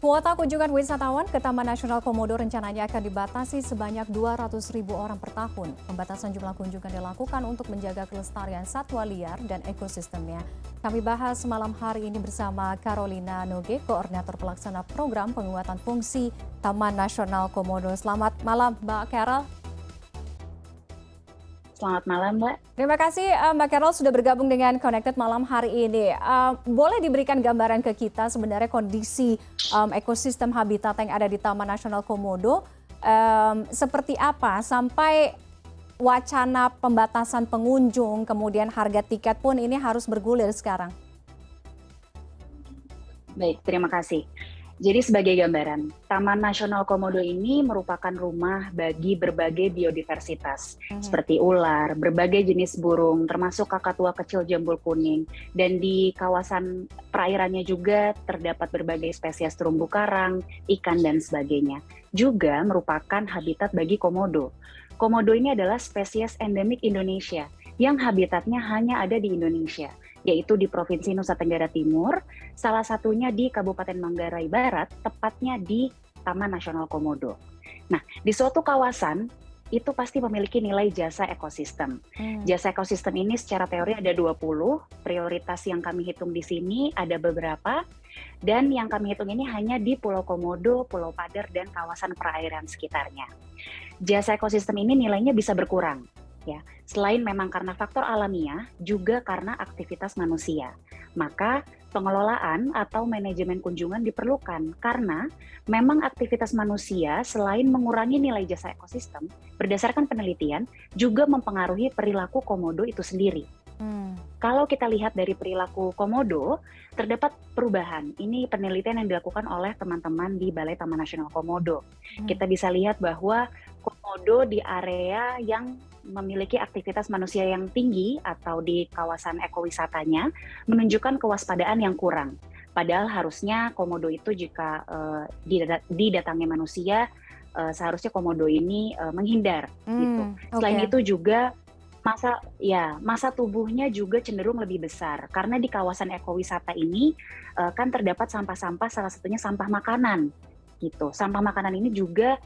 Kuota kunjungan wisatawan ke Taman Nasional Komodo rencananya akan dibatasi sebanyak 200 ribu orang per tahun. Pembatasan jumlah kunjungan dilakukan untuk menjaga kelestarian satwa liar dan ekosistemnya. Kami bahas malam hari ini bersama Carolina Noge, Koordinator Pelaksana Program Penguatan Fungsi Taman Nasional Komodo. Selamat malam Mbak Carol. Selamat malam, Mbak. Terima kasih uh, Mbak Carol sudah bergabung dengan Connected malam hari ini. Uh, boleh diberikan gambaran ke kita sebenarnya kondisi um, ekosistem habitat yang ada di Taman Nasional Komodo um, seperti apa sampai wacana pembatasan pengunjung, kemudian harga tiket pun ini harus bergulir sekarang. Baik, terima kasih. Jadi sebagai gambaran, Taman Nasional Komodo ini merupakan rumah bagi berbagai biodiversitas, hmm. seperti ular, berbagai jenis burung, termasuk kakatua kecil jambul kuning. Dan di kawasan perairannya juga terdapat berbagai spesies terumbu karang, ikan, dan sebagainya. Juga merupakan habitat bagi komodo. Komodo ini adalah spesies endemik Indonesia yang habitatnya hanya ada di Indonesia yaitu di Provinsi Nusa Tenggara Timur, salah satunya di Kabupaten Manggarai Barat, tepatnya di Taman Nasional Komodo. Nah, di suatu kawasan itu pasti memiliki nilai jasa ekosistem. Hmm. Jasa ekosistem ini secara teori ada 20, prioritas yang kami hitung di sini ada beberapa, dan yang kami hitung ini hanya di Pulau Komodo, Pulau Padar, dan kawasan perairan sekitarnya. Jasa ekosistem ini nilainya bisa berkurang ya. Selain memang karena faktor alamiah, juga karena aktivitas manusia. Maka pengelolaan atau manajemen kunjungan diperlukan karena memang aktivitas manusia selain mengurangi nilai jasa ekosistem, berdasarkan penelitian juga mempengaruhi perilaku komodo itu sendiri. Hmm. Kalau kita lihat dari perilaku komodo, terdapat perubahan. Ini penelitian yang dilakukan oleh teman-teman di Balai Taman Nasional Komodo. Hmm. Kita bisa lihat bahwa komodo di area yang memiliki aktivitas manusia yang tinggi atau di kawasan ekowisatanya menunjukkan kewaspadaan yang kurang. Padahal harusnya komodo itu jika uh, didatangi manusia uh, seharusnya komodo ini uh, menghindar hmm, gitu. Selain okay. itu juga masa ya masa tubuhnya juga cenderung lebih besar karena di kawasan ekowisata ini uh, kan terdapat sampah-sampah salah satunya sampah makanan gitu. Sampah makanan ini juga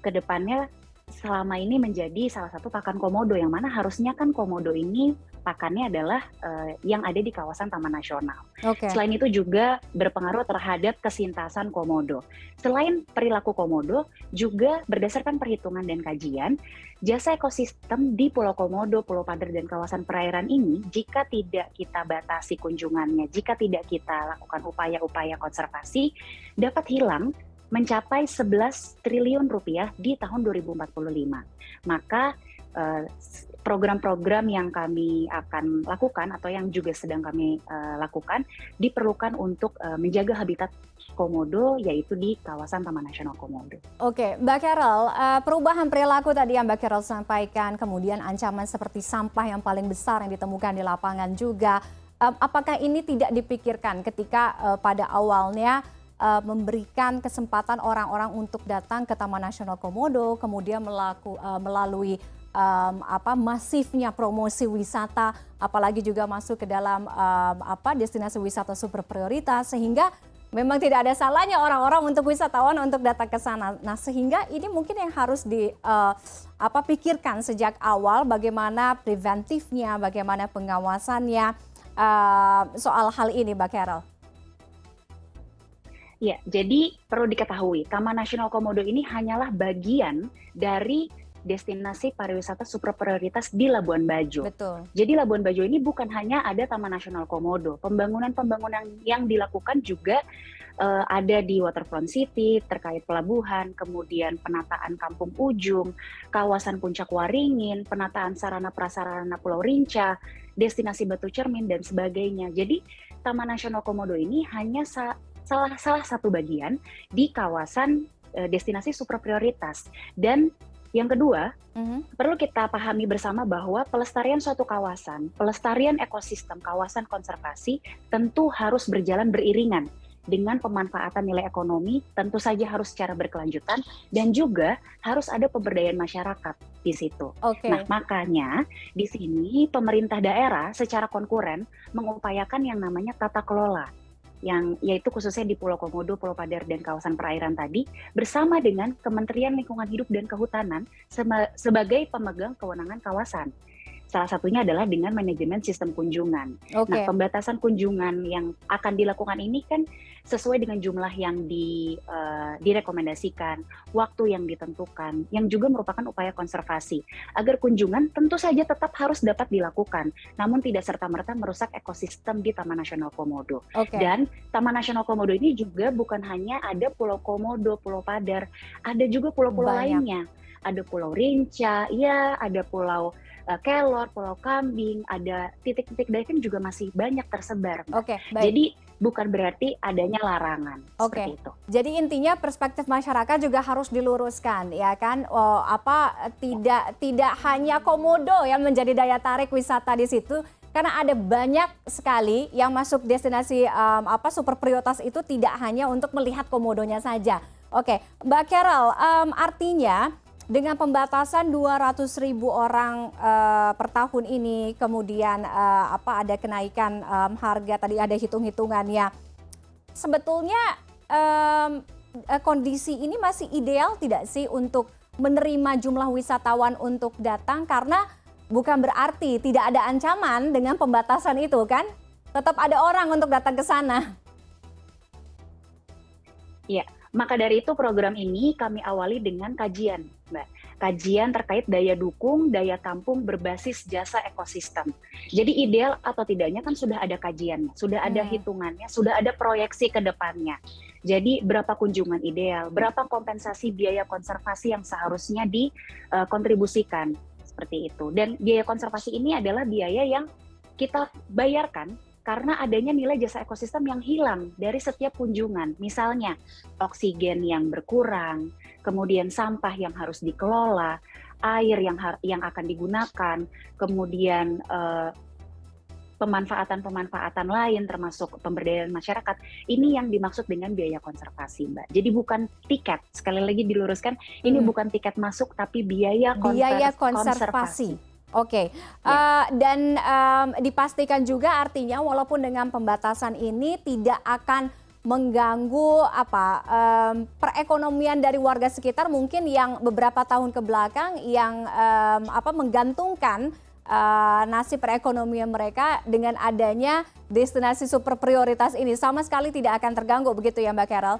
ke depannya selama ini menjadi salah satu pakan komodo yang mana harusnya kan komodo ini pakannya adalah uh, yang ada di kawasan Taman Nasional. Okay. Selain itu juga berpengaruh terhadap kesintasan komodo. Selain perilaku komodo, juga berdasarkan perhitungan dan kajian, jasa ekosistem di Pulau Komodo, Pulau Padar dan kawasan perairan ini jika tidak kita batasi kunjungannya, jika tidak kita lakukan upaya-upaya konservasi, dapat hilang mencapai 11 triliun rupiah di tahun 2045. Maka eh, program-program yang kami akan lakukan atau yang juga sedang kami uh, lakukan diperlukan untuk uh, menjaga habitat komodo yaitu di kawasan Taman Nasional Komodo. Oke, Mbak Carol, uh, perubahan perilaku tadi yang Mbak Carol sampaikan, kemudian ancaman seperti sampah yang paling besar yang ditemukan di lapangan juga, apakah ini tidak dipikirkan ketika pada awalnya uh, memberikan kesempatan orang-orang untuk datang ke Taman Nasional Komodo, kemudian melaku, uh, melalui um, apa masifnya promosi wisata, apalagi juga masuk ke dalam um, apa destinasi wisata super prioritas, sehingga memang tidak ada salahnya orang-orang untuk wisatawan untuk datang ke sana. Nah, sehingga ini mungkin yang harus di uh, apa pikirkan sejak awal bagaimana preventifnya, bagaimana pengawasannya uh, soal hal ini, Mbak Carol. Ya, jadi perlu diketahui, Taman Nasional Komodo ini hanyalah bagian dari destinasi pariwisata super prioritas di Labuan Bajo. Betul. Jadi Labuan Bajo ini bukan hanya ada Taman Nasional Komodo, pembangunan-pembangunan yang dilakukan juga uh, ada di Waterfront City terkait pelabuhan, kemudian penataan Kampung Ujung, kawasan Puncak Waringin, penataan sarana prasarana Pulau Rinca, destinasi Batu Cermin dan sebagainya. Jadi Taman Nasional Komodo ini hanya salah salah satu bagian di kawasan uh, destinasi super prioritas dan yang kedua, mm-hmm. perlu kita pahami bersama bahwa pelestarian suatu kawasan, pelestarian ekosistem kawasan konservasi tentu harus berjalan beriringan dengan pemanfaatan nilai ekonomi, tentu saja harus secara berkelanjutan dan juga harus ada pemberdayaan masyarakat di situ. Okay. Nah, makanya di sini pemerintah daerah secara konkuren mengupayakan yang namanya tata kelola yang yaitu khususnya di Pulau Komodo, Pulau Padar dan kawasan perairan tadi bersama dengan Kementerian Lingkungan Hidup dan Kehutanan sebagai pemegang kewenangan kawasan. Salah satunya adalah dengan manajemen sistem kunjungan. Okay. Nah, pembatasan kunjungan yang akan dilakukan ini kan sesuai dengan jumlah yang di, uh, direkomendasikan, waktu yang ditentukan, yang juga merupakan upaya konservasi. Agar kunjungan tentu saja tetap harus dapat dilakukan, namun tidak serta-merta merusak ekosistem di Taman Nasional Komodo. Okay. Dan Taman Nasional Komodo ini juga bukan hanya ada Pulau Komodo, Pulau Padar, ada juga pulau-pulau lainnya. Ada Pulau Rinca, ya, ada Pulau uh, kelor, pulau kambing, ada titik-titik diving juga masih banyak tersebar. Oke, okay, baik. Jadi bukan berarti adanya larangan. Oke. Okay. itu. Jadi intinya perspektif masyarakat juga harus diluruskan, ya kan? Oh, apa tidak tidak hanya komodo yang menjadi daya tarik wisata di situ, karena ada banyak sekali yang masuk destinasi um, apa super prioritas itu tidak hanya untuk melihat komodonya saja. Oke, Mbak Carol, um, artinya dengan pembatasan 200 ribu orang uh, per tahun ini, kemudian uh, apa ada kenaikan um, harga tadi ada hitung-hitungannya. Sebetulnya um, kondisi ini masih ideal tidak sih untuk menerima jumlah wisatawan untuk datang karena bukan berarti tidak ada ancaman dengan pembatasan itu kan? Tetap ada orang untuk datang ke sana. Iya, maka dari itu program ini kami awali dengan kajian, Mbak. Kajian terkait daya dukung, daya tampung berbasis jasa ekosistem. Jadi ideal atau tidaknya kan sudah ada kajiannya, sudah ada hmm. hitungannya, sudah ada proyeksi ke depannya. Jadi berapa kunjungan ideal, berapa kompensasi biaya konservasi yang seharusnya dikontribusikan uh, seperti itu. Dan biaya konservasi ini adalah biaya yang kita bayarkan karena adanya nilai jasa ekosistem yang hilang dari setiap kunjungan. Misalnya, oksigen yang berkurang, kemudian sampah yang harus dikelola, air yang yang akan digunakan, kemudian uh, pemanfaatan-pemanfaatan lain termasuk pemberdayaan masyarakat. Ini yang dimaksud dengan biaya konservasi, Mbak. Jadi bukan tiket. Sekali lagi diluruskan, hmm. ini bukan tiket masuk tapi biaya, biaya konservasi. konservasi. Oke, okay. ya. uh, dan um, dipastikan juga artinya walaupun dengan pembatasan ini tidak akan mengganggu apa um, perekonomian dari warga sekitar mungkin yang beberapa tahun ke belakang yang um, apa menggantungkan uh, nasib perekonomian mereka dengan adanya destinasi super prioritas ini sama sekali tidak akan terganggu begitu ya Mbak Carol?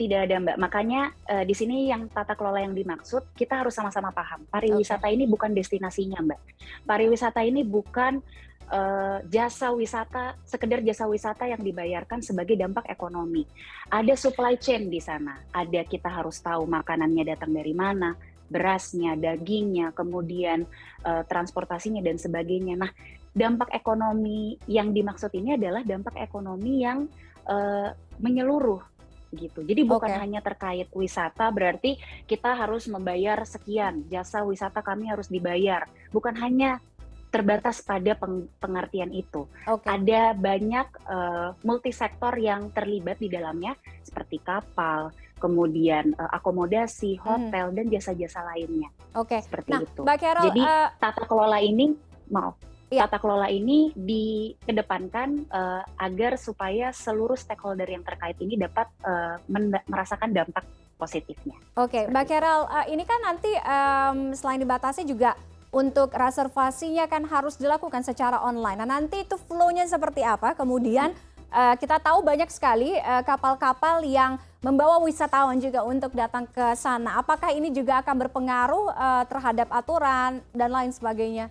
Tidak ada mbak. Makanya uh, di sini yang tata kelola yang dimaksud kita harus sama-sama paham. Pariwisata okay. ini bukan destinasinya mbak. Pariwisata ini bukan uh, jasa wisata sekedar jasa wisata yang dibayarkan sebagai dampak ekonomi. Ada supply chain di sana. Ada kita harus tahu makanannya datang dari mana berasnya dagingnya kemudian uh, transportasinya dan sebagainya. Nah dampak ekonomi yang dimaksud ini adalah dampak ekonomi yang uh, menyeluruh gitu. Jadi bukan okay. hanya terkait wisata berarti kita harus membayar sekian, jasa wisata kami harus dibayar. Bukan hanya terbatas pada peng pengertian itu. Okay. Ada banyak uh, multisektor yang terlibat di dalamnya seperti kapal, kemudian uh, akomodasi, hmm. hotel hmm. dan jasa-jasa lainnya. Oke. Okay. Seperti nah, itu. Mbak Carol, Jadi uh, tata kelola ini maaf ya. tata kelola ini dikedepankan uh, agar supaya seluruh stakeholder yang terkait ini dapat uh, merasakan dampak positifnya. Oke, okay. Mbak Carol, uh, ini kan nanti um, selain dibatasi juga untuk reservasinya kan harus dilakukan secara online. Nah nanti itu flow-nya seperti apa? Kemudian uh, kita tahu banyak sekali kapal-kapal uh, yang membawa wisatawan juga untuk datang ke sana. Apakah ini juga akan berpengaruh uh, terhadap aturan dan lain sebagainya?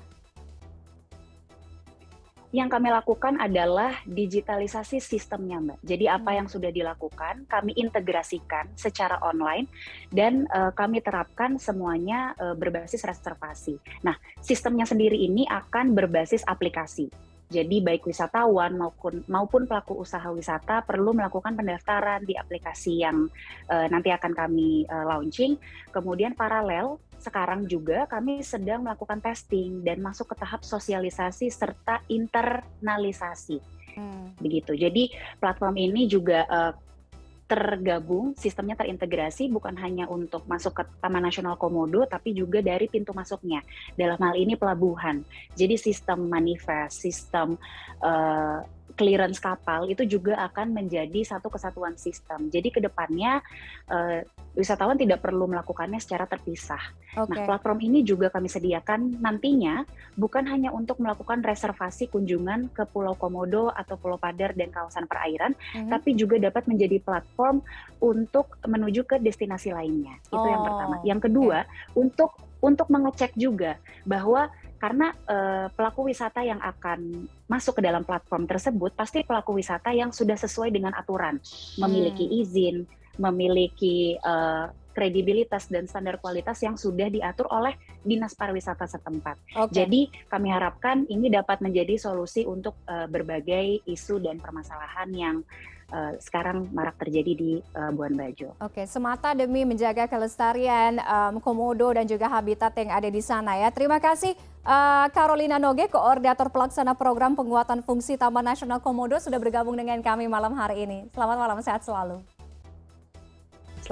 Yang kami lakukan adalah digitalisasi sistemnya, Mbak. Jadi apa hmm. yang sudah dilakukan kami integrasikan secara online dan uh, kami terapkan semuanya uh, berbasis reservasi. Nah, sistemnya sendiri ini akan berbasis aplikasi. Jadi baik wisatawan maupun maupun pelaku usaha wisata perlu melakukan pendaftaran di aplikasi yang uh, nanti akan kami uh, launching. Kemudian paralel sekarang juga kami sedang melakukan testing dan masuk ke tahap sosialisasi serta internalisasi. Hmm. Begitu. Jadi platform ini juga uh, tergabung, sistemnya terintegrasi bukan hanya untuk masuk ke Taman Nasional Komodo, tapi juga dari pintu masuknya. Dalam hal ini pelabuhan. Jadi sistem manifest, sistem uh, clearance kapal itu juga akan menjadi satu kesatuan sistem. Jadi ke depannya uh, wisatawan tidak perlu melakukannya secara terpisah. Okay. Nah, platform ini juga kami sediakan nantinya bukan hanya untuk melakukan reservasi kunjungan ke Pulau Komodo atau Pulau Padar dan kawasan perairan, mm -hmm. tapi juga dapat menjadi platform untuk menuju ke destinasi lainnya. Itu oh, yang pertama. Yang kedua, okay. untuk untuk mengecek juga bahwa karena uh, pelaku wisata yang akan masuk ke dalam platform tersebut pasti pelaku wisata yang sudah sesuai dengan aturan, memiliki hmm. izin, memiliki uh, kredibilitas dan standar kualitas yang sudah diatur oleh dinas pariwisata setempat. Okay. Jadi kami harapkan ini dapat menjadi solusi untuk uh, berbagai isu dan permasalahan yang uh, sekarang marak terjadi di uh, Buan Bajo. Oke, semata demi menjaga kelestarian um, komodo dan juga habitat yang ada di sana ya. Terima kasih uh, Carolina Noge, koordinator pelaksana program penguatan fungsi Taman Nasional Komodo sudah bergabung dengan kami malam hari ini. Selamat malam, sehat selalu.